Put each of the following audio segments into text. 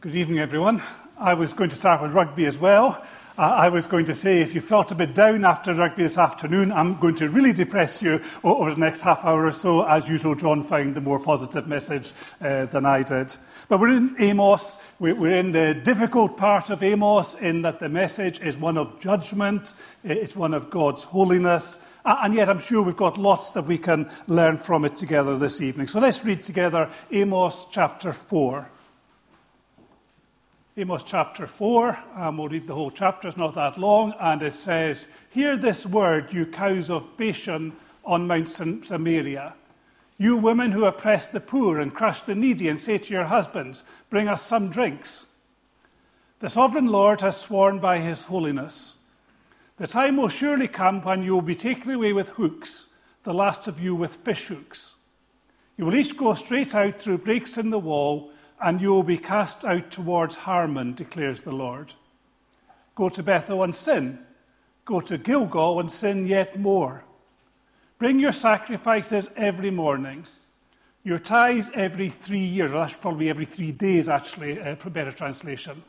Good evening, everyone. I was going to start with rugby as well. Uh, I was going to say, if you felt a bit down after rugby this afternoon, I'm going to really depress you over the next half hour or so. As usual, John found the more positive message uh, than I did. But we're in Amos. We're in the difficult part of Amos, in that the message is one of judgment, it's one of God's holiness. And yet, I'm sure we've got lots that we can learn from it together this evening. So let's read together Amos chapter 4. Amos chapter 4, and we'll read the whole chapter, it's not that long, and it says, Hear this word, you cows of Bashan on Mount Samaria. You women who oppress the poor and crush the needy, and say to your husbands, Bring us some drinks. The sovereign Lord has sworn by his holiness. The time will surely come when you will be taken away with hooks, the last of you with fish hooks. You will each go straight out through breaks in the wall and you will be cast out towards Harmon, declares the Lord. Go to Bethel and sin. Go to Gilgal and sin yet more. Bring your sacrifices every morning, your tithes every three years. Well, that's probably every three days, actually, uh, better translation.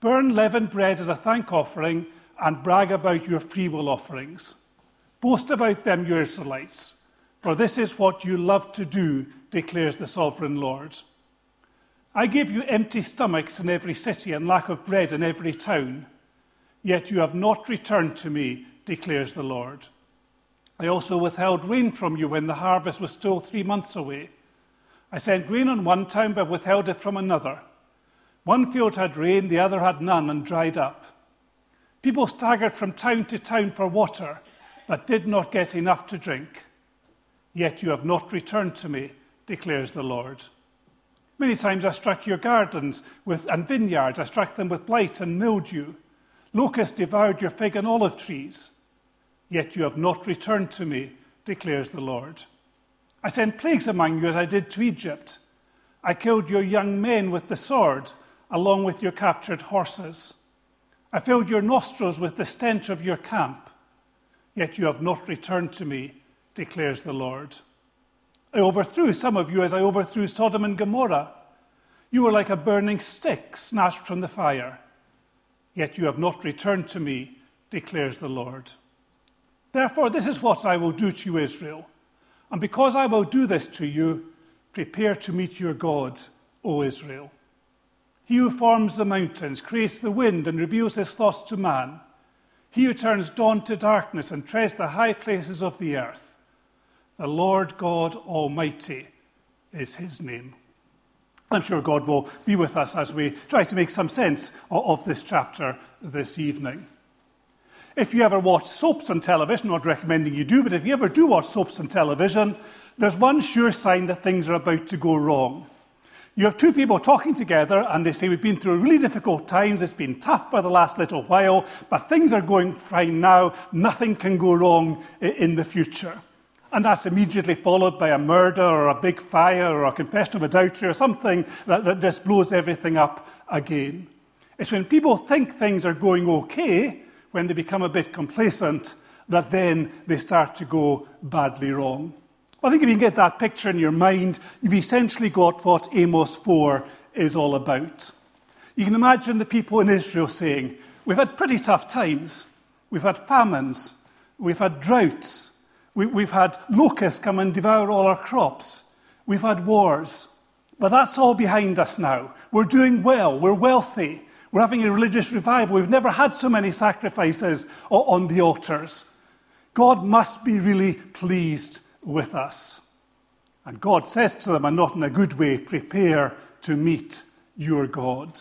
Burn leavened bread as a thank offering and brag about your freewill offerings. Boast about them, you Israelites, for this is what you love to do, declares the sovereign Lord. I gave you empty stomachs in every city and lack of bread in every town. Yet you have not returned to me, declares the Lord. I also withheld rain from you when the harvest was still three months away. I sent rain on one town, but withheld it from another. One field had rain, the other had none, and dried up. People staggered from town to town for water, but did not get enough to drink. Yet you have not returned to me, declares the Lord. Many times I struck your gardens with, and vineyards, I struck them with blight and mildew. Locusts devoured your fig and olive trees. Yet you have not returned to me, declares the Lord. I sent plagues among you as I did to Egypt. I killed your young men with the sword, along with your captured horses. I filled your nostrils with the stench of your camp. Yet you have not returned to me, declares the Lord. I overthrew some of you as I overthrew Sodom and Gomorrah. You were like a burning stick snatched from the fire. Yet you have not returned to me, declares the Lord. Therefore, this is what I will do to you, Israel. And because I will do this to you, prepare to meet your God, O Israel. He who forms the mountains, creates the wind, and reveals his thoughts to man. He who turns dawn to darkness and treads the high places of the earth. The Lord God Almighty is his name. I'm sure God will be with us as we try to make some sense of this chapter this evening. If you ever watch soaps on television, not recommending you do, but if you ever do watch soaps on television, there's one sure sign that things are about to go wrong. You have two people talking together and they say, We've been through really difficult times, it's been tough for the last little while, but things are going fine now, nothing can go wrong in the future. And that's immediately followed by a murder or a big fire or a confession of adultery or something that, that just blows everything up again. It's when people think things are going okay, when they become a bit complacent, that then they start to go badly wrong. I think if you can get that picture in your mind, you've essentially got what Amos 4 is all about. You can imagine the people in Israel saying, We've had pretty tough times. We've had famines. We've had droughts. We, have had locusts come and devour all our crops. We've had wars. But that's all behind us now. We're doing well. We're wealthy. We're having a religious revival. We've never had so many sacrifices on the altars. God must be really pleased with us. And God says to them, and not in a good way, prepare to meet your God.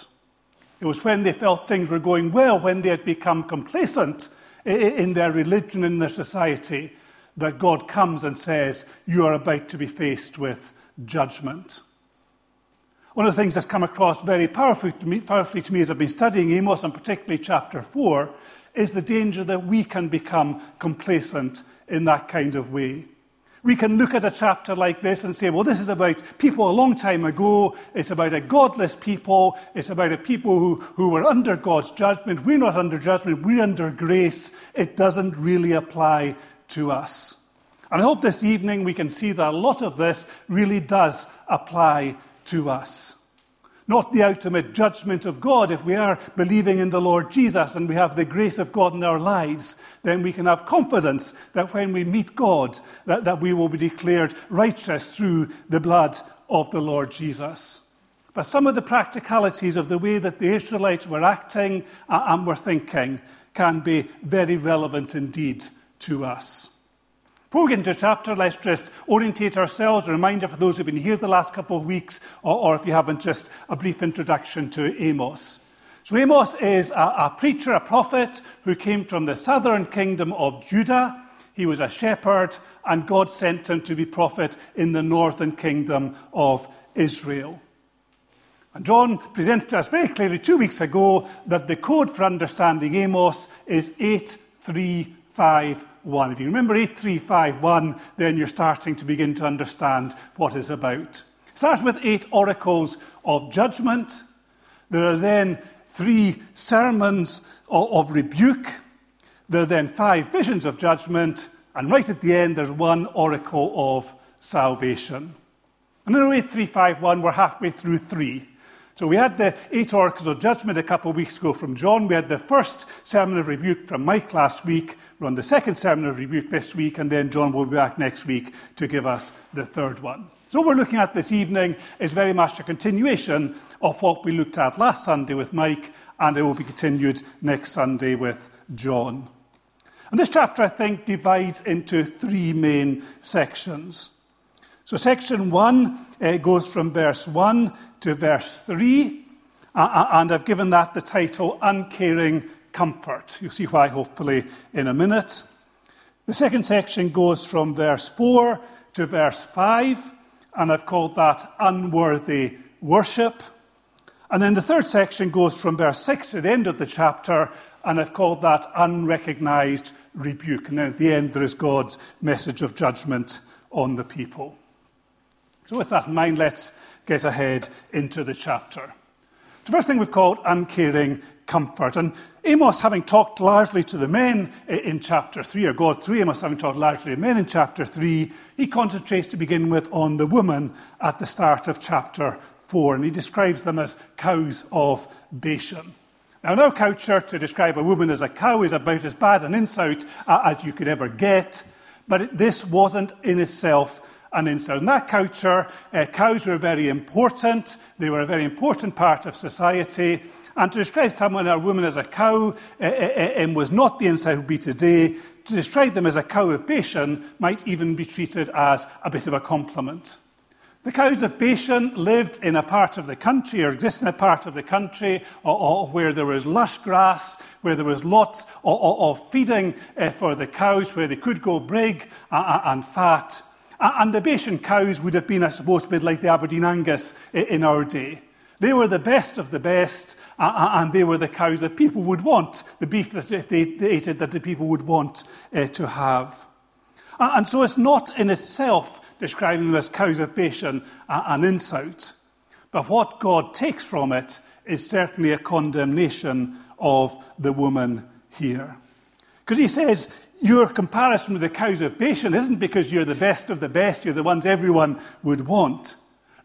It was when they felt things were going well, when they had become complacent in their religion, in their society, that God comes and says, You are about to be faced with judgment. One of the things that's come across very powerfully to, me, powerfully to me as I've been studying Amos, and particularly chapter 4, is the danger that we can become complacent in that kind of way. We can look at a chapter like this and say, well, this is about people a long time ago. It's about a godless people. It's about a people who, who were under God's judgment. We're not under judgment. We're under grace. It doesn't really apply to us. And I hope this evening we can see that a lot of this really does apply to us. not the ultimate judgment of God. If we are believing in the Lord Jesus and we have the grace of God in our lives, then we can have confidence that when we meet God, that, that we will be declared righteous through the blood of the Lord Jesus. But some of the practicalities of the way that the Israelites were acting uh, and were thinking can be very relevant indeed to us. Before we get into the chapter, let's just orientate ourselves. A reminder for those who've been here the last couple of weeks, or, or if you haven't, just a brief introduction to Amos. So, Amos is a, a preacher, a prophet who came from the southern kingdom of Judah. He was a shepherd, and God sent him to be prophet in the northern kingdom of Israel. And John presented to us very clearly two weeks ago that the code for understanding Amos is 8355 1. If you remember 8351, then you're starting to begin to understand what it's about. It starts with eight oracles of judgment. There are then three sermons of rebuke. There are then five visions of judgment. And right at the end, there's one oracle of salvation. And in 8351, we're halfway through three. So we had the eight oracles of judgment a couple of weeks ago from John. We had the first sermon of rebuke from Mike last week. We're on the second sermon of rebuke this week, and then John will be back next week to give us the third one. So, what we're looking at this evening is very much a continuation of what we looked at last Sunday with Mike, and it will be continued next Sunday with John. And this chapter, I think, divides into three main sections. So, section one goes from verse 1 to verse 3, uh, uh, and I've given that the title Uncaring Comfort. You'll see why, hopefully, in a minute. The second section goes from verse 4 to verse 5, and I've called that Unworthy Worship. And then the third section goes from verse 6 to the end of the chapter, and I've called that Unrecognized Rebuke. And then at the end, there is God's message of judgment on the people. So, with that in mind, let's get ahead into the chapter. The first thing we've called uncaring comfort. And Amos, having talked largely to the men in chapter 3, or God through Amos having talked largely to the men in chapter 3, he concentrates to begin with on the woman at the start of chapter 4. And he describes them as cows of Bashan. Now, in our culture, to describe a woman as a cow is about as bad an insult uh, as you could ever get. But this wasn't in itself and in in that culture, uh, cows were very important. They were a very important part of society. And to describe someone or a woman as a cow uh, uh, was not the insight would be today. To describe them as a cow of Bashan might even be treated as a bit of a compliment. The cows of Bashan lived in a part of the country, or existed in a part of the country, or, or where there was lush grass, where there was lots of, of feeding uh, for the cows, where they could go big and fat. And the Bashan cows would have been, I suppose, a bit like the Aberdeen Angus in our day. They were the best of the best, and they were the cows that people would want, the beef that if they ate it, that the people would want uh, to have. And so it's not in itself describing them as cows of Bashan an insult, but what God takes from it is certainly a condemnation of the woman here. Because he says, your comparison with the cows of Bashan isn't because you're the best of the best, you're the ones everyone would want.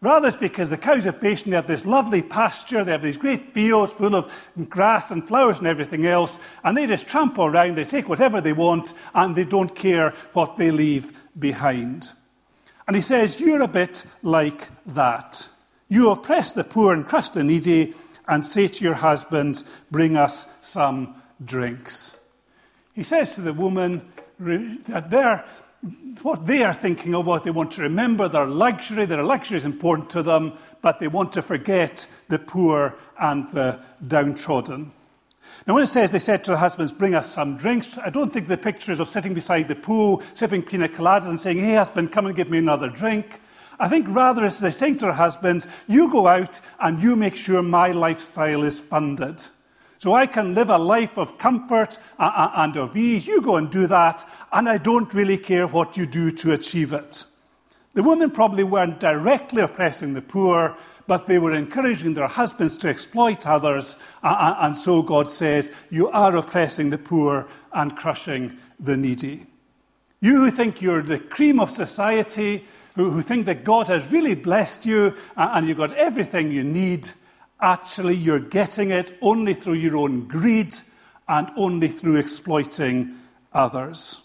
Rather, it's because the cows of Bashan they have this lovely pasture, they have these great fields full of grass and flowers and everything else, and they just trample around, they take whatever they want, and they don't care what they leave behind. And he says, You're a bit like that. You oppress the poor and crush the needy, and say to your husband, Bring us some drinks. He says to the woman that they're, what they are thinking of, what they want to remember, their luxury, their luxury is important to them, but they want to forget the poor and the downtrodden. Now, when it says they said to their husbands, Bring us some drinks, I don't think the picture is of sitting beside the pool, sipping pina coladas, and saying, Hey, husband, come and give me another drink. I think rather it's they're saying to their husbands, You go out and you make sure my lifestyle is funded. So I can live a life of comfort uh, uh, and of ease. You go and do that, and I don't really care what you do to achieve it. The women probably weren't directly oppressing the poor, but they were encouraging their husbands to exploit others, uh, and so God says, You are oppressing the poor and crushing the needy. You who think you're the cream of society, who, think that God has really blessed you and you've got everything you need, actually you're getting it only through your own greed and only through exploiting others.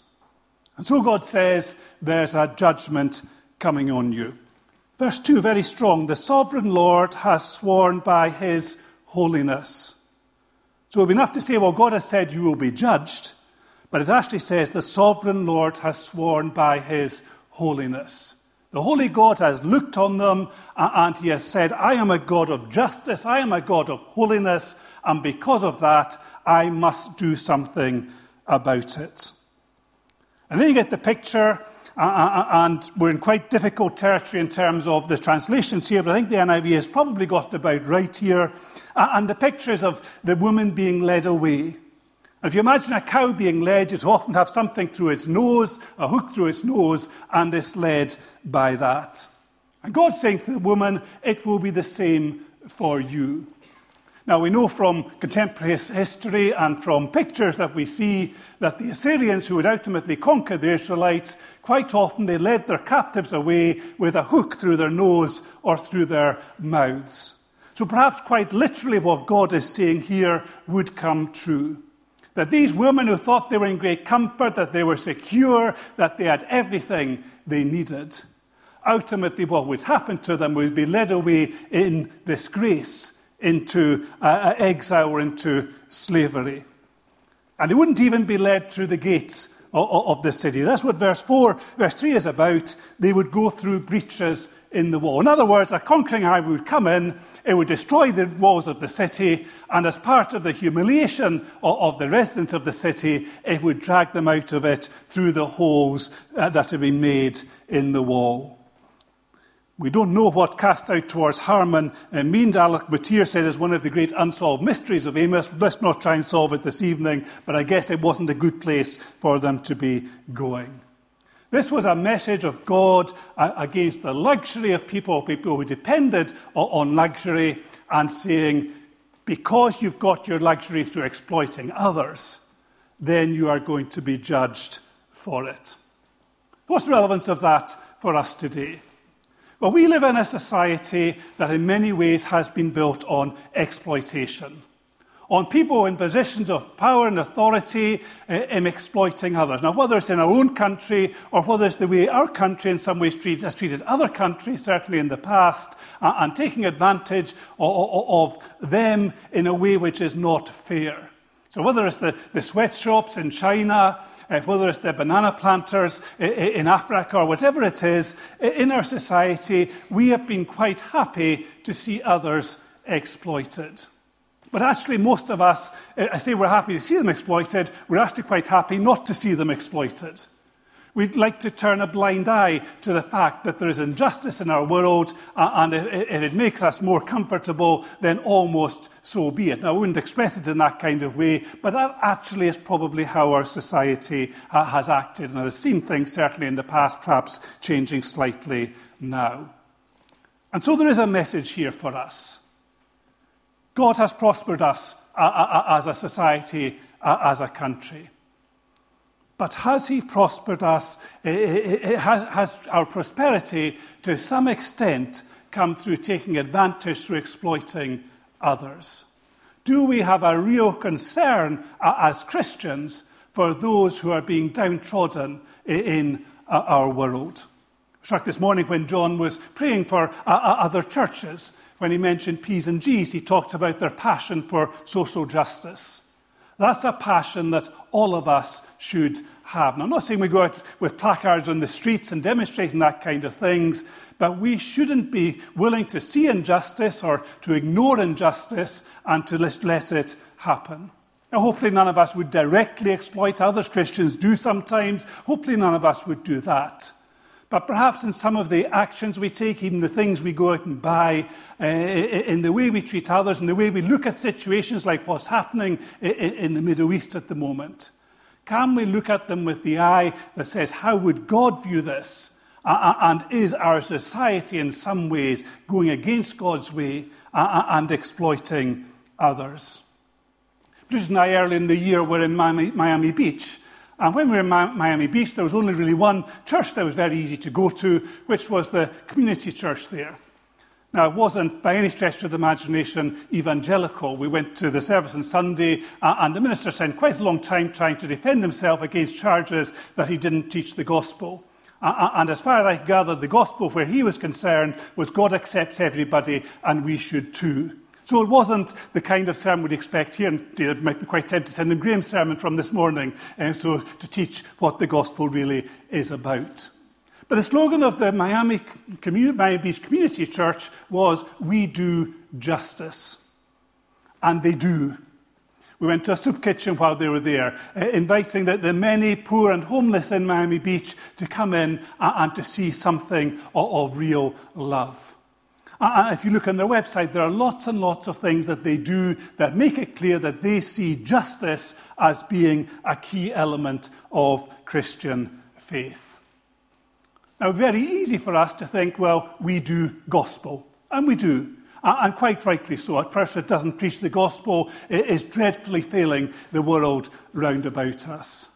And so God says there's a judgment coming on you. Verse 2, very strong. The sovereign Lord has sworn by his holiness. So it would be enough to say, well, God has said you will be judged, but it actually says the sovereign Lord has sworn by his holiness. The holy God has looked on them uh, and he has said, I am a God of justice, I am a God of holiness, and because of that, I must do something about it. And then you get the picture, uh, uh, and we're in quite difficult territory in terms of the translations here, but I think the NIV has probably got about right here. And the pictures of the woman being led away. If you imagine a cow being led, it often have something through its nose, a hook through its nose, and it's led by that. And God's saying to the woman, it will be the same for you. Now, we know from contemporary history and from pictures that we see that the Assyrians, who would ultimately conquer the Israelites, quite often they led their captives away with a hook through their nose or through their mouths. So perhaps quite literally what God is saying here would come true. That these women who thought they were in great comfort, that they were secure, that they had everything they needed, ultimately what would happen to them would be led away in disgrace into uh, exile or into slavery. And they wouldn't even be led through the gates of, of the city. That's what verse 4, verse 3 is about. They would go through breaches in the wall. In other words, a conquering army would come in, it would destroy the walls of the city, and as part of the humiliation of, the residents of the city, it would drag them out of it through the holes uh, that had been made in the wall. We don't know what cast out towards Harmon means. Alec Motyer says it's one of the great unsolved mysteries of Amos. Let's not try and solve it this evening, but I guess it wasn't a good place for them to be going. This was a message of God uh, against the luxury of people, people who depended on luxury, and saying, because you've got your luxury through exploiting others, then you are going to be judged for it. What's the relevance of that for us today? Well, we live in a society that in many ways has been built on exploitation on people in positions of power and authority uh, in exploiting others. Now, whether it's in our own country or whether it's the way our country in some ways treat, has treated other countries, certainly in the past, and taking advantage of, of, them in a way which is not fair. So, whether it's the, the sweatshops in China, uh, whether it's the banana planters in Africa, or whatever it is, in our society, we have been quite happy to see others exploited. But actually, most of us, eh, I say we're happy to see them exploited, we're actually quite happy not to see them exploited. We'd like to turn a blind eye to the fact that there is injustice in our world, and if it makes us more comfortable, then almost so be it. Now, I wouldn't express it in that kind of way, but that actually is probably how our society uh, has acted, and has seen things certainly in the past, perhaps changing slightly now. And so there is a message here for us. God has prospered us uh, uh, uh, as a society, as a country. But has He prospered us? Has our prosperity, to some extent, come through taking advantage, through exploiting others? Do we have a real concern as Christians for those who are being downtrodden in our world? Struck this morning when John was praying for other churches when he mentioned P's and G's, he talked about their passion for social justice. That's a passion that all of us should have. And I'm not saying we go out with placards on the streets and demonstrating that kind of things, but we shouldn't be willing to see injustice or to ignore injustice and to let it happen. Now, hopefully, none of us would directly exploit others. Christians do sometimes. Hopefully, none of us would do that. But perhaps in some of the actions we take, even the things we go out and buy, uh, in the way we treat others, in the way we look at situations like what's happening in the Middle East at the moment, can we look at them with the eye that says, how would God view this? And is our society in some ways going against God's way and exploiting others? Bridget and I, early in the year, were in Miami Beach. And when we were in Miami Beach, there was only really one church that was very easy to go to, which was the community church there. Now, it wasn't by any stretch of the imagination evangelical. We went to the service on Sunday, uh, and the minister spent quite a long time trying to defend himself against charges that he didn't teach the gospel. Uh, and as far as I gathered, the gospel, where he was concerned, was God accepts everybody, and we should too. So it wasn't the kind of sermon we'd expect here. And it might be quite tempting to send him Graham's sermon from this morning, and uh, so to teach what the gospel really is about. But the slogan of the Miami, Miami Beach Community Church was, We do justice. And they do. We went to a soup kitchen while they were there, uh, inviting the, the, many poor and homeless in Miami Beach to come in and, and to see something of, of real love. And if you look on their website, there are lots and lots of things that they do that make it clear that they see justice as being a key element of Christian faith. Now, very easy for us to think, well, we do gospel. And we do. Uh, and quite rightly so. A church that doesn't preach the gospel is dreadfully failing the world round about us.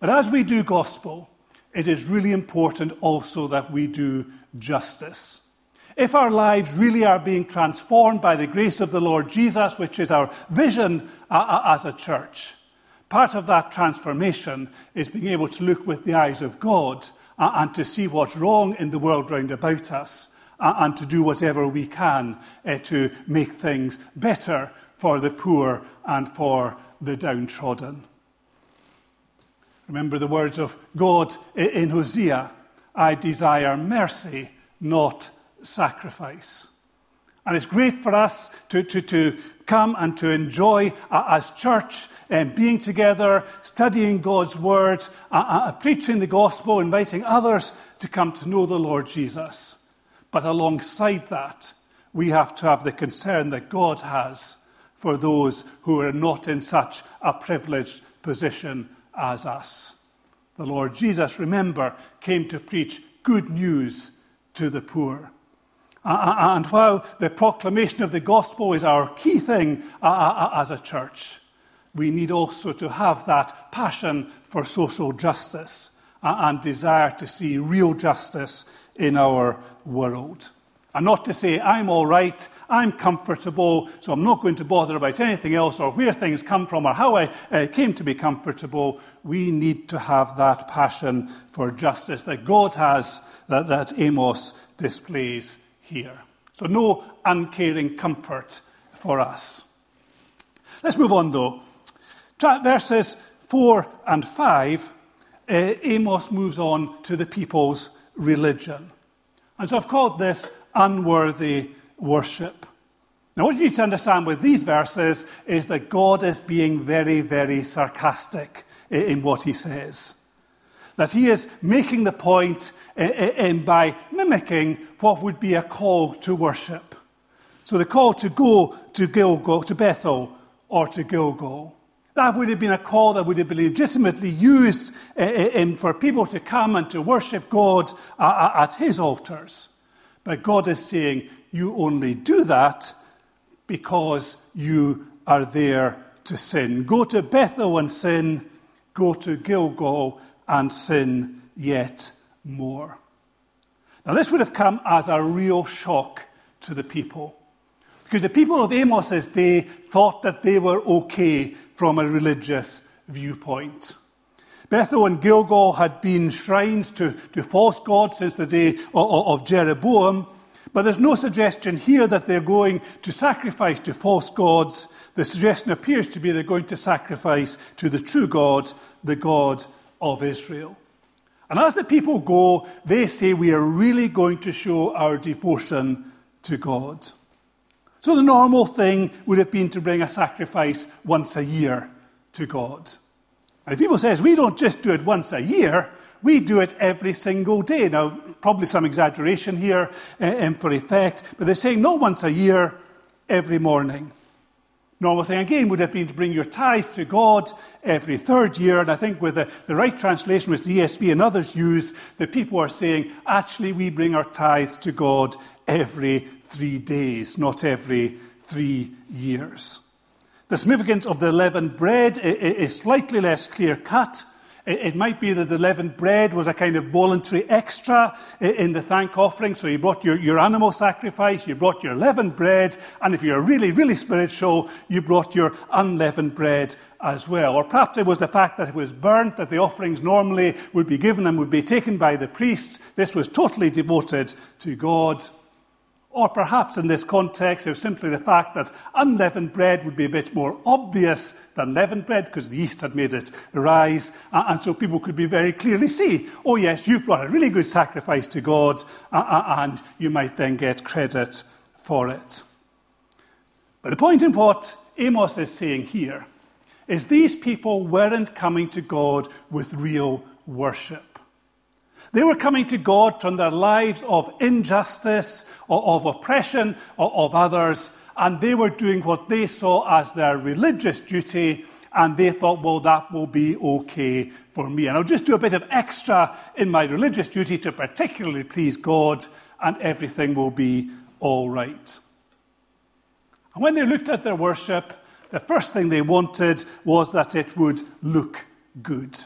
But as we do gospel, it is really important also that we do justice. If our lives really are being transformed by the grace of the Lord Jesus, which is our vision uh, uh as a church, part of that transformation is being able to look with the eyes of God uh, and to see what's wrong in the world round about us and to do whatever we can to make things better for the poor and for the downtrodden. Remember the words of God in Hosea I desire mercy, not sacrifice. And it's great for us to, to, to come and to enjoy uh, as church and being together, studying God's word, uh, uh, preaching the gospel, inviting others to come to know the Lord Jesus. But alongside that, we have to have the concern that God has for those who are not in such a privileged position as us. The Lord Jesus, remember, came to preach good news to the poor. Uh, uh, uh, and while the proclamation of the gospel is our key thing as a church, we need also to have that passion for social justice and desire to see real justice in our world. And not to say, I'm all right, I'm comfortable, so I'm not going to bother about anything else or where things come from or how I uh, came to be comfortable. We need to have that passion for justice that God has, that, that Amos displays here. So, no uncaring comfort for us. Let's move on though. Verses 4 and 5, uh, Amos moves on to the people's religion. And so I've called this unworthy worship. Now, what you need to understand with these verses is that God is being very, very sarcastic in what he says. That he is making the point eh, eh, in by mimicking what would be a call to worship. So the call to go to Gilgal, to Bethel, or to Gilgal. That would have been a call that would have been legitimately used eh, for people to come and to worship God at his altars. But God is saying, you only do that because you are there to sin. Go to Bethel and sin, go to Gilgal and sin yet more. Now, this would have come as a real shock to the people. Because the people of Amos's day thought that they were okay from a religious viewpoint. Bethel and Gilgal had been shrines to, to false gods since the day of, of Jeroboam, but there's no suggestion here that they're going to sacrifice to false gods. The suggestion appears to be they're going to sacrifice to the true God, the God of Israel. And as the people go, they say, We are really going to show our devotion to God. So the normal thing would have been to bring a sacrifice once a year to God. And the people says, We don't just do it once a year, we do it every single day. Now, probably some exaggeration here uh, for effect, but they're saying not once a year, every morning. Normal thing again would have been to bring your tithes to God every third year. And I think with the, the right translation, which the ESV and others use, the people are saying, actually, we bring our tithes to God every three days, not every three years. The significance of the leavened bread is slightly less clear cut. It, it, might be that the leavened bread was a kind of voluntary extra in the thank offering. So you brought your, your animal sacrifice, you brought your leavened bread, and if you're really, really spiritual, you brought your unleavened bread as well. Or perhaps it was the fact that it was burnt, that the offerings normally would be given and would be taken by the priests. This was totally devoted to God. Or perhaps in this context, it was simply the fact that unleavened bread would be a bit more obvious than leavened bread because the yeast had made it rise. And so people could be very clearly see, oh, yes, you've brought a really good sacrifice to God, and you might then get credit for it. But the point in what Amos is saying here is these people weren't coming to God with real worship. They were coming to God from their lives of injustice, or of oppression of others, and they were doing what they saw as their religious duty, and they thought, well, that will be okay for me. And I'll just do a bit of extra in my religious duty to particularly please God, and everything will be all right. And when they looked at their worship, the first thing they wanted was that it would look good.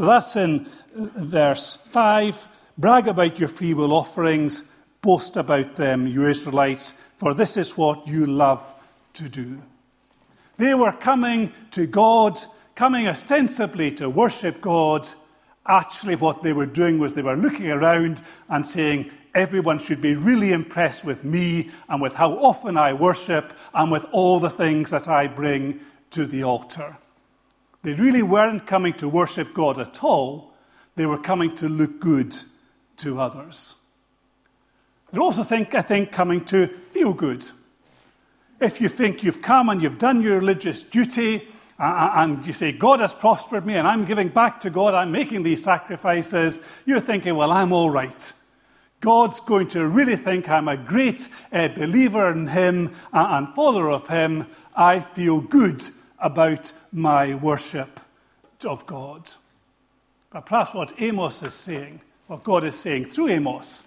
So that's in uh, verse 5. Brag about your free will offerings, boast about them, you Israelites, for this is what you love to do. They were coming to God, coming ostensibly to worship God. Actually, what they were doing was they were looking around and saying, Everyone should be really impressed with me and with how often I worship and with all the things that I bring to the altar. They really weren't coming to worship God at all, they were coming to look good to others. They're also, think, I think, coming to feel good. If you think you've come and you've done your religious duty, uh, and you say, God has prospered me and I'm giving back to God, I'm making these sacrifices, you're thinking, well, I'm all right. God's going to really think I'm a great uh, believer in Him uh, and follower of Him. I feel good about my worship of God. But perhaps what Amos is saying, what God is saying through Amos,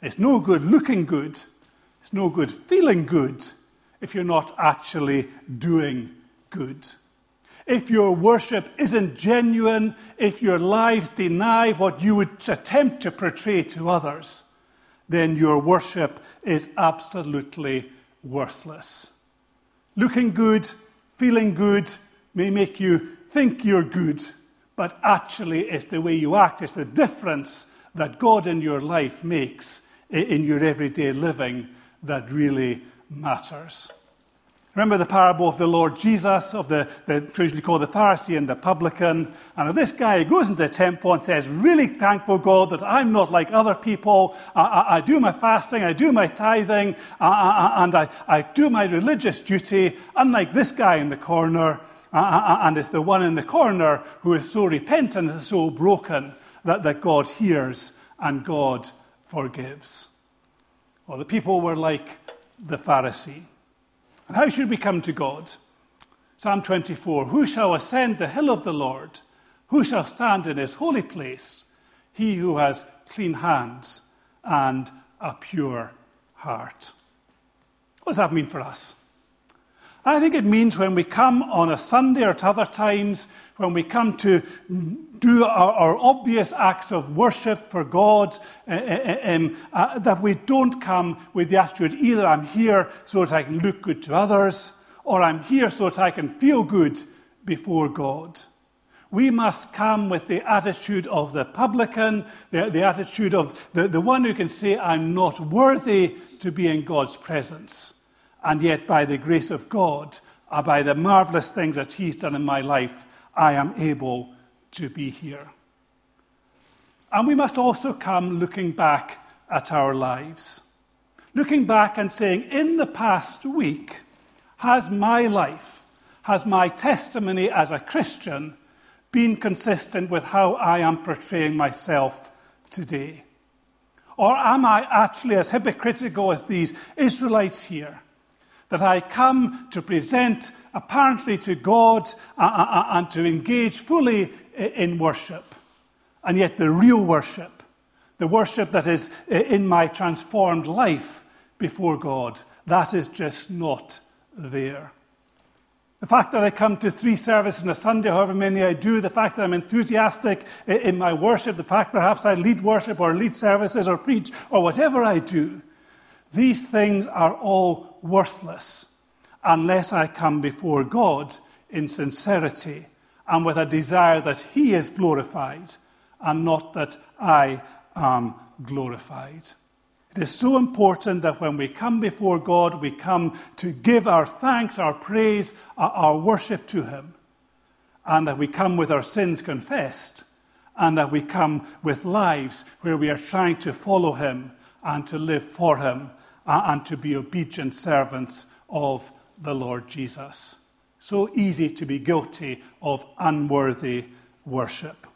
it's no good looking good, it's no good feeling good if you're not actually doing good. If your worship isn't genuine, if your lives deny what you would attempt to portray to others, then your worship is absolutely worthless. Looking good, feeling good may make you think you're good, but actually it's the way you act, it's the difference that God in your life makes in your everyday living that really matters. Remember the parable of the Lord Jesus, of the, the traditionally called the Pharisee and the publican. And this guy goes into the temple and says, Really thankful, God, that I'm not like other people. I, I, I do my fasting, I do my tithing, I, and I, I do my religious duty, unlike this guy in the corner. and it's the one in the corner who is so repentant and so broken that, that God hears and God forgives. Well, the people were like the Pharisee. And how should we come to God? Psalm 24 Who shall ascend the hill of the Lord? Who shall stand in his holy place? He who has clean hands and a pure heart. What does that mean for us? I think it means when we come on a Sunday or at other times, when we come to do our, our obvious acts of worship for God, uh, uh, uh, that we don't come with the attitude either I'm here so that I can look good to others, or I'm here so that I can feel good before God. We must come with the attitude of the publican, the, the attitude of the, the one who can say, I'm not worthy to be in God's presence. And yet, by the grace of God, by the marvelous things that He's done in my life, I am able to be here. And we must also come looking back at our lives. Looking back and saying, in the past week, has my life, has my testimony as a Christian been consistent with how I am portraying myself today? Or am I actually as hypocritical as these Israelites here? That I come to present apparently to God uh, uh, uh, and to engage fully in worship. And yet, the real worship, the worship that is in my transformed life before God, that is just not there. The fact that I come to three services on a Sunday, however many I do, the fact that I'm enthusiastic in my worship, the fact perhaps I lead worship or lead services or preach or whatever I do, these things are all worthless unless I come before God in sincerity and with a desire that He is glorified and not that I am glorified. It is so important that when we come before God, we come to give our thanks, our praise, our worship to Him, and that we come with our sins confessed, and that we come with lives where we are trying to follow Him and to live for Him and to be obedient servants of the Lord Jesus. So easy to be guilty of unworthy worship.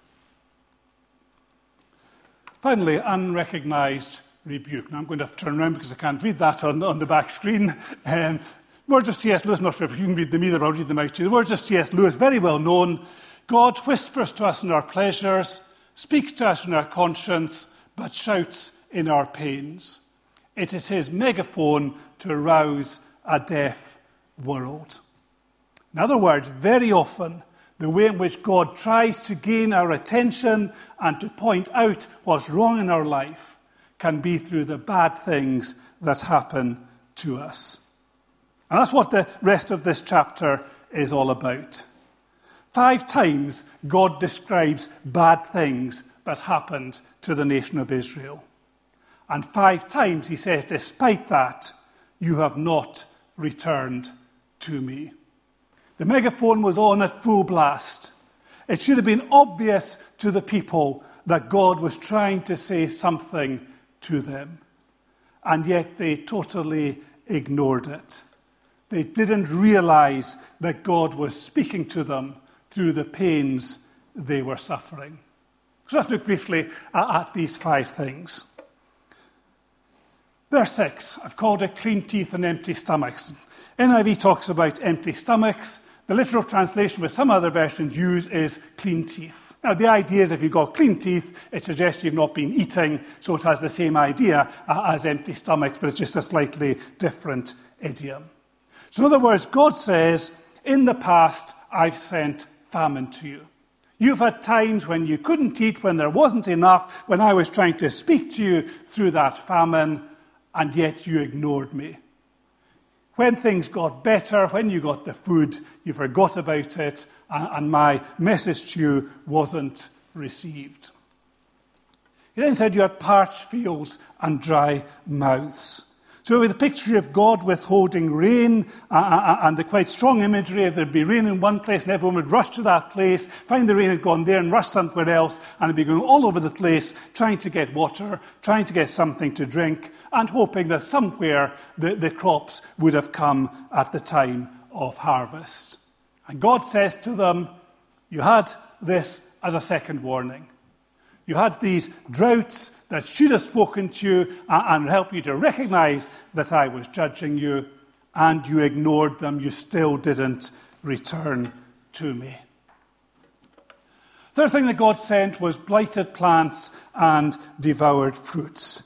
Finally, unrecognized rebuke. Now I'm going to have to turn around because I can't read that on, on the back screen. Um, words of C.S. Lewis, I'm not sure if you can read them either, I'll read them out to you. The words of C.S. Lewis, very well known. God whispers to us in our pleasures, speaks to us in our conscience, but shouts in our pains. It is his megaphone to arouse a deaf world. In other words, very often, the way in which God tries to gain our attention and to point out what's wrong in our life can be through the bad things that happen to us. And that's what the rest of this chapter is all about. Five times God describes bad things that happened to the nation of Israel. And five times he says, despite that, you have not returned to me. The megaphone was on at full blast. It should have been obvious to the people that God was trying to say something to them. And yet they totally ignored it. They didn't realize that God was speaking to them through the pains they were suffering. So let's look briefly at, at these five things. Verse 6, I've called it clean teeth and empty stomachs. NIV talks about empty stomachs. The literal translation with some other versions use is clean teeth. Now, the idea is if you've got clean teeth, it suggests you've not been eating, so it has the same idea uh, as empty stomachs, but it's just a slightly different idiom. So, in other words, God says, In the past, I've sent famine to you. You've had times when you couldn't eat, when there wasn't enough, when I was trying to speak to you through that famine, and yet you ignored me. When things got better, when you got the food, you forgot about it, and my message to you wasn't received. He then said, You had parched fields and dry mouths. So, with the picture of God withholding rain uh, uh, uh, and the quite strong imagery of there'd be rain in one place and everyone would rush to that place, find the rain had gone there and rush somewhere else, and it'd be going all over the place trying to get water, trying to get something to drink, and hoping that somewhere the, the crops would have come at the time of harvest. And God says to them, You had this as a second warning. You had these droughts that should have spoken to you and helped you to recognize that I was judging you, and you ignored them. You still didn't return to me. Third thing that God sent was blighted plants and devoured fruits.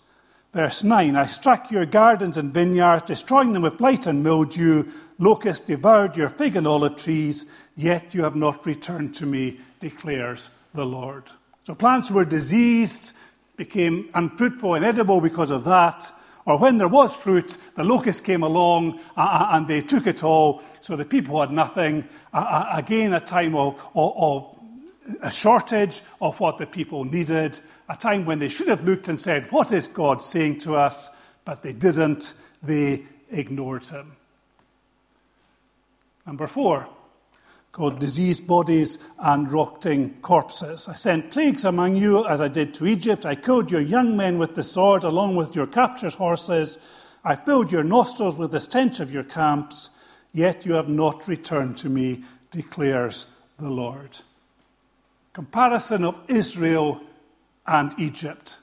Verse 9 I struck your gardens and vineyards, destroying them with blight and mildew. Locusts devoured your fig and olive trees, yet you have not returned to me, declares the Lord. So plants were diseased, became unfruitful, inedible because of that. Or when there was fruit, the locusts came along uh, uh and they took it all, so the people had nothing. Uh, again, a time of, of a shortage of what the people needed, a time when they should have looked and said, What is God saying to us? But they didn't, they ignored him. Number four, called diseased bodies and rotting corpses. I sent plagues among you as I did to Egypt. I killed your young men with the sword along with your captured horses. I filled your nostrils with the stench of your camps, yet you have not returned to me, declares the Lord. Comparison of Israel and Egypt.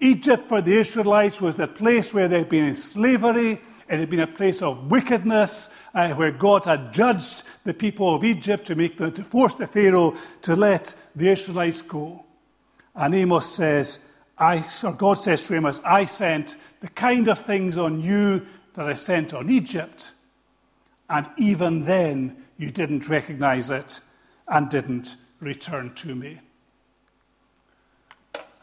Egypt for the Israelites was the place where they'd been in slavery it had been a place of wickedness uh, where God had judged the people of Egypt to, make the, to force the Pharaoh to let the Israelites go. And Amos says, I, or God says to Amos, I sent the kind of things on you that I sent on Egypt, and even then you didn't recognize it and didn't return to me.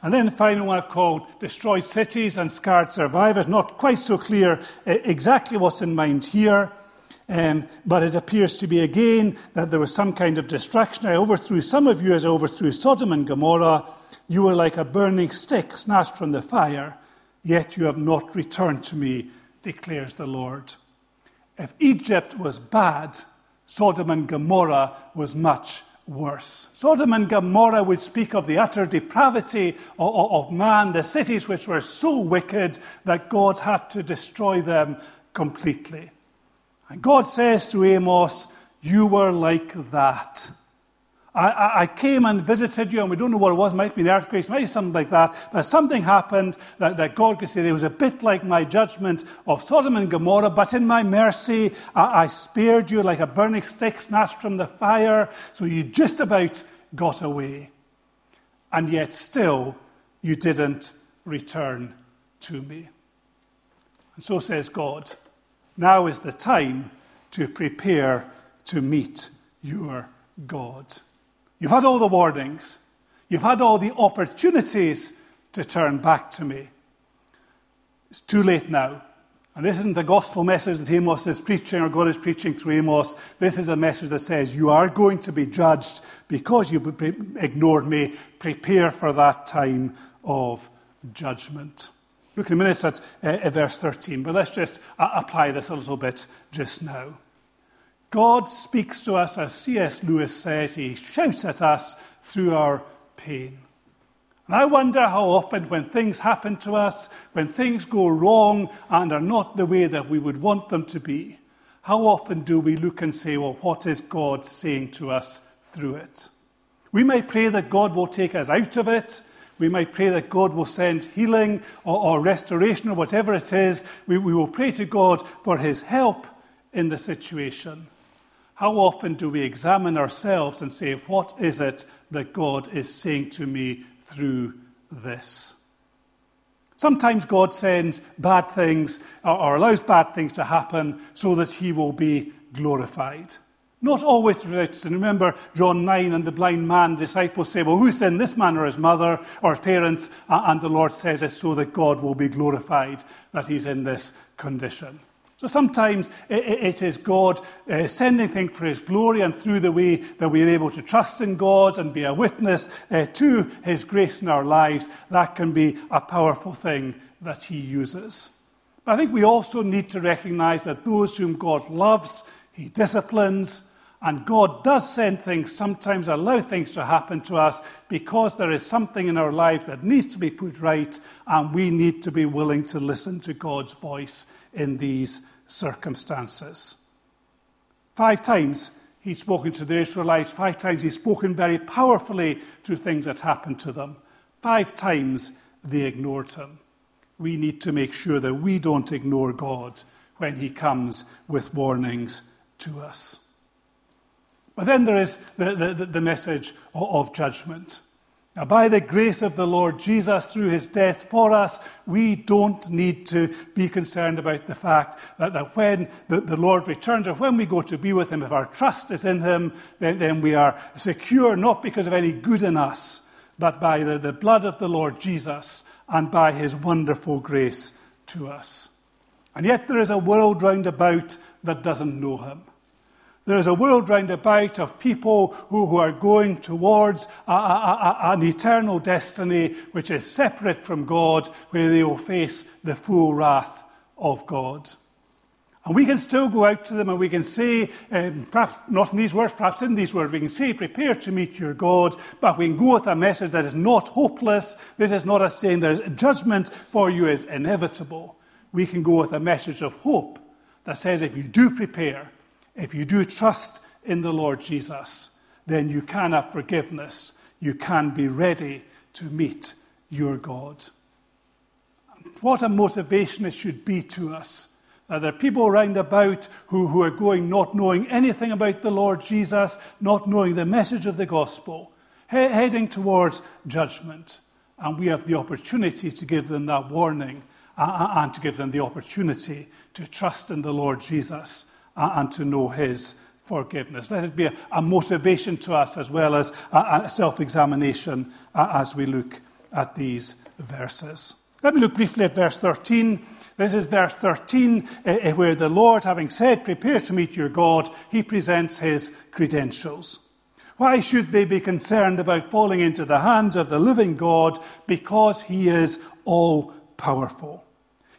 And then the final one I've called Destroyed Cities and Scarred Survivors. Not quite so clear eh, exactly what's in mind here, um, but it appears to be again that there was some kind of distraction. I overthrew some of you as I overthrew Sodom and Gomorrah. You were like a burning stick snatched from the fire, yet you have not returned to me, declares the Lord. If Egypt was bad, Sodom and Gomorrah was much worse. Sodom and Gomorrah would speak of the utter depravity of, of, man, the cities which were so wicked that God had to destroy them completely. And God says to Amos, You were like that. I, I, came and visited you, and we don't know what it was. It might be an earthquake, might be something like that. But something happened that, that God could say there was a bit like my judgment of Sodom and Gomorrah, but in my mercy, I, I spared you like a burning stick snatched from the fire. So you just about got away. And yet still, you didn't return to me. And so says God, now is the time to prepare to meet your God. You've had all the warnings. You've had all the opportunities to turn back to me. It's too late now. And this isn't a gospel message that Amos is preaching or God is preaching through Amos. This is a message that says, You are going to be judged because you've ignored me. Prepare for that time of judgment. Look in a minute at uh, verse 13, but let's just uh, apply this a little bit just now. God speaks to us, as C.S. Lewis says, he shouts at us through our pain. And I wonder how often, when things happen to us, when things go wrong and are not the way that we would want them to be, how often do we look and say, Well, what is God saying to us through it? We might pray that God will take us out of it. We might pray that God will send healing or, or restoration or whatever it is. We, we will pray to God for his help in the situation. How often do we examine ourselves and say, What is it that God is saying to me through this? Sometimes God sends bad things or allows bad things to happen so that he will be glorified. Not always without And remember John 9 and the blind man, the disciples say, Well, who sinned, this man or his mother or his parents? And the Lord says it's so that God will be glorified that he's in this condition. So sometimes it is God uh, sending things for His glory and through the way that we are able to trust in God and be a witness uh, to His grace in our lives. That can be a powerful thing that He uses. But I think we also need to recognize that those whom God loves, He disciplines. And God does send things, sometimes allow things to happen to us because there is something in our life that needs to be put right, and we need to be willing to listen to God's voice in these circumstances. Five times he's spoken to the Israelites, five times he's spoken very powerfully to things that happened to them. Five times they ignored him. We need to make sure that we don't ignore God when he comes with warnings to us. But then there is the, the, the message of judgment. Now, by the grace of the Lord Jesus through his death for us, we don't need to be concerned about the fact that, that when the, the, Lord returns or when we go to be with him, if our trust is in him, then, then we are secure not because of any good in us, but by the, the blood of the Lord Jesus and by his wonderful grace to us. And yet there is a world round about that doesn't know him. There is a world round about of people who, who are going towards a, a, a, an eternal destiny which is separate from God, where they will face the full wrath of God. And we can still go out to them and we can say, um, perhaps not in these words, perhaps in these words, we can say, prepare to meet your God, but we can go with a message that is not hopeless. This is not a saying that judgment for you is inevitable. We can go with a message of hope that says if you do prepare, if you do trust in the Lord Jesus, then you can have forgiveness. You can be ready to meet your God. What a motivation it should be to us. That there are people around about who, who are going not knowing anything about the Lord Jesus, not knowing the message of the gospel, he- heading towards judgment. And we have the opportunity to give them that warning uh, uh and to give them the opportunity to trust in the Lord Jesus and to know His forgiveness. Let it be a, a motivation to us as well as a, a self examination as we look at these verses. Let me look briefly at verse 13. This is verse 13, uh, where the Lord, having said, Prepare to meet your God, he presents his credentials. Why should they be concerned about falling into the hands of the living God? Because he is all powerful.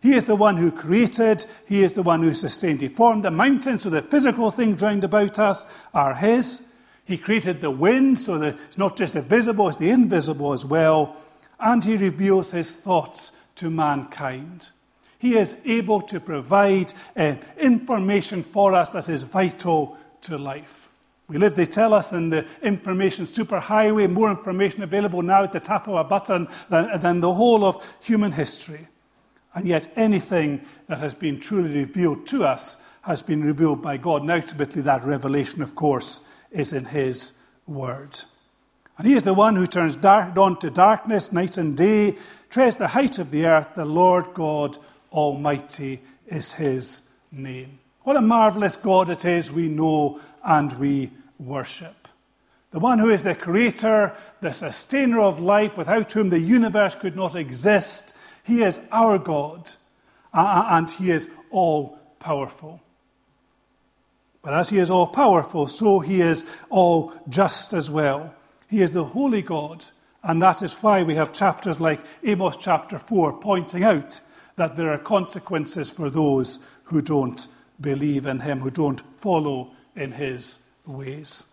He is the one who created, He is the one who sustained. He formed the mountains, so the physical things round about us are His. He created the wind, so that it's not just the visible, it's the invisible as well. And He reveals His thoughts to mankind. He is able to provide uh, information for us that is vital to life. We live, they tell us, in the information superhighway, more information available now at the tap of a button than, than the whole of human history. And yet, anything that has been truly revealed to us has been revealed by God. And ultimately, that revelation, of course, is in His Word. And He is the one who turns dark, dawn to darkness, night and day, treads the height of the earth. The Lord God Almighty is His name. What a marvelous God it is we know and we worship. The one who is the creator, the sustainer of life, without whom the universe could not exist he is our God, uh, uh, and He is all powerful. But as He is all powerful, so He is all just as well. He is the holy God, and that is why we have chapters like Amos chapter 4 pointing out that there are consequences for those who don't believe in Him, who don't follow in His ways.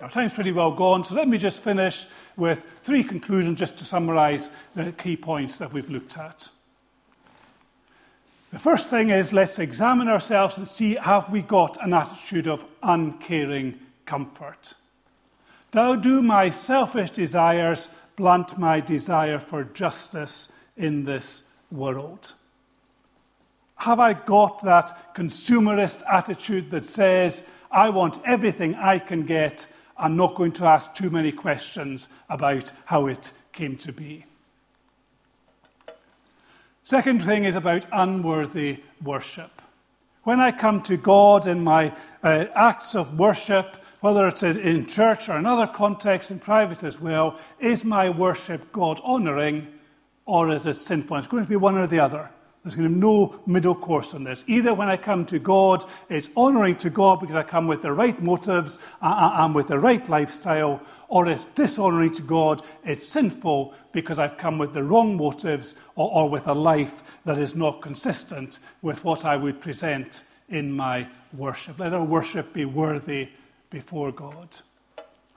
Our time's pretty well gone, so let me just finish with three conclusions just to summarize the key points that we've looked at. The first thing is let's examine ourselves and see have we got an attitude of uncaring comfort. Thou do my selfish desires blunt my desire for justice in this world. Have I got that consumerist attitude that says, I want everything I can get I'm not going to ask too many questions about how it came to be. Second thing is about unworthy worship. When I come to God in my uh, acts of worship, whether it's in church or in other contexts, in private as well, is my worship God honouring or is it sinful? It's going to be one or the other. There's going to be no middle course on this. Either when I come to God, it's honouring to God because I come with the right motives uh, uh, and with the right lifestyle, or it's dishonouring to God, it's sinful because I've come with the wrong motives or, or with a life that is not consistent with what I would present in my worship. Let our worship be worthy before God.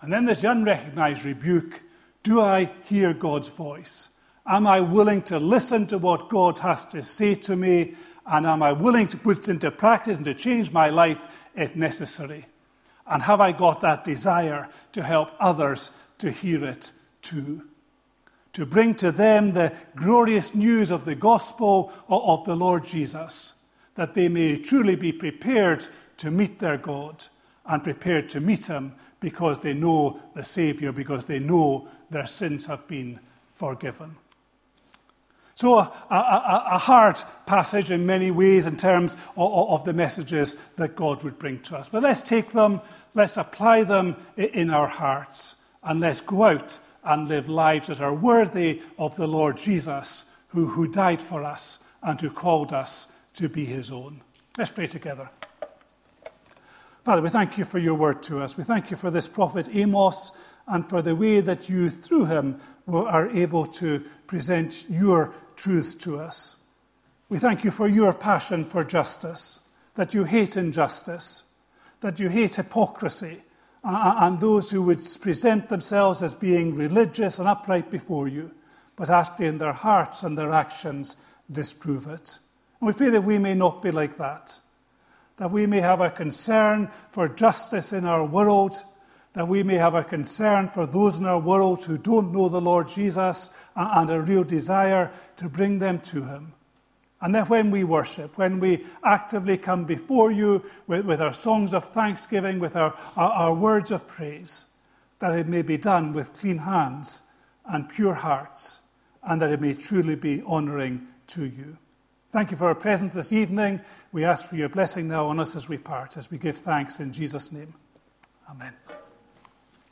And then there's the unrecognised rebuke Do I hear God's voice? Am I willing to listen to what God has to say to me? And am I willing to put it into practice and to change my life if necessary? And have I got that desire to help others to hear it too? To bring to them the glorious news of the gospel of the Lord Jesus, that they may truly be prepared to meet their God and prepared to meet Him because they know the Saviour, because they know their sins have been forgiven. So, a, a, a, hard passage in many ways in terms of, of, the messages that God would bring to us. But let's take them, let's apply them in our hearts, and let's go out and live lives that are worthy of the Lord Jesus, who, who died for us and who called us to be his own. Let's pray together. Father, we thank you for your word to us. We thank you for this prophet Amos and for the way that you, through him, are able to present your truths to us. We thank you for your passion for justice, that you hate injustice, that you hate hypocrisy, and those who would present themselves as being religious and upright before you, but actually in their hearts and their actions disprove it. And we pray that we may not be like that, that we may have a concern for justice in our world that we may have a concern for those in our world who don't know the Lord Jesus and a real desire to bring them to Him. And that when we worship, when we actively come before you with, with our songs of thanksgiving, with our, our, our words of praise, that it may be done with clean hands and pure hearts, and that it may truly be honouring to you. Thank you for our presence this evening. We ask for your blessing now on us as we part, as we give thanks in Jesus' name. Amen.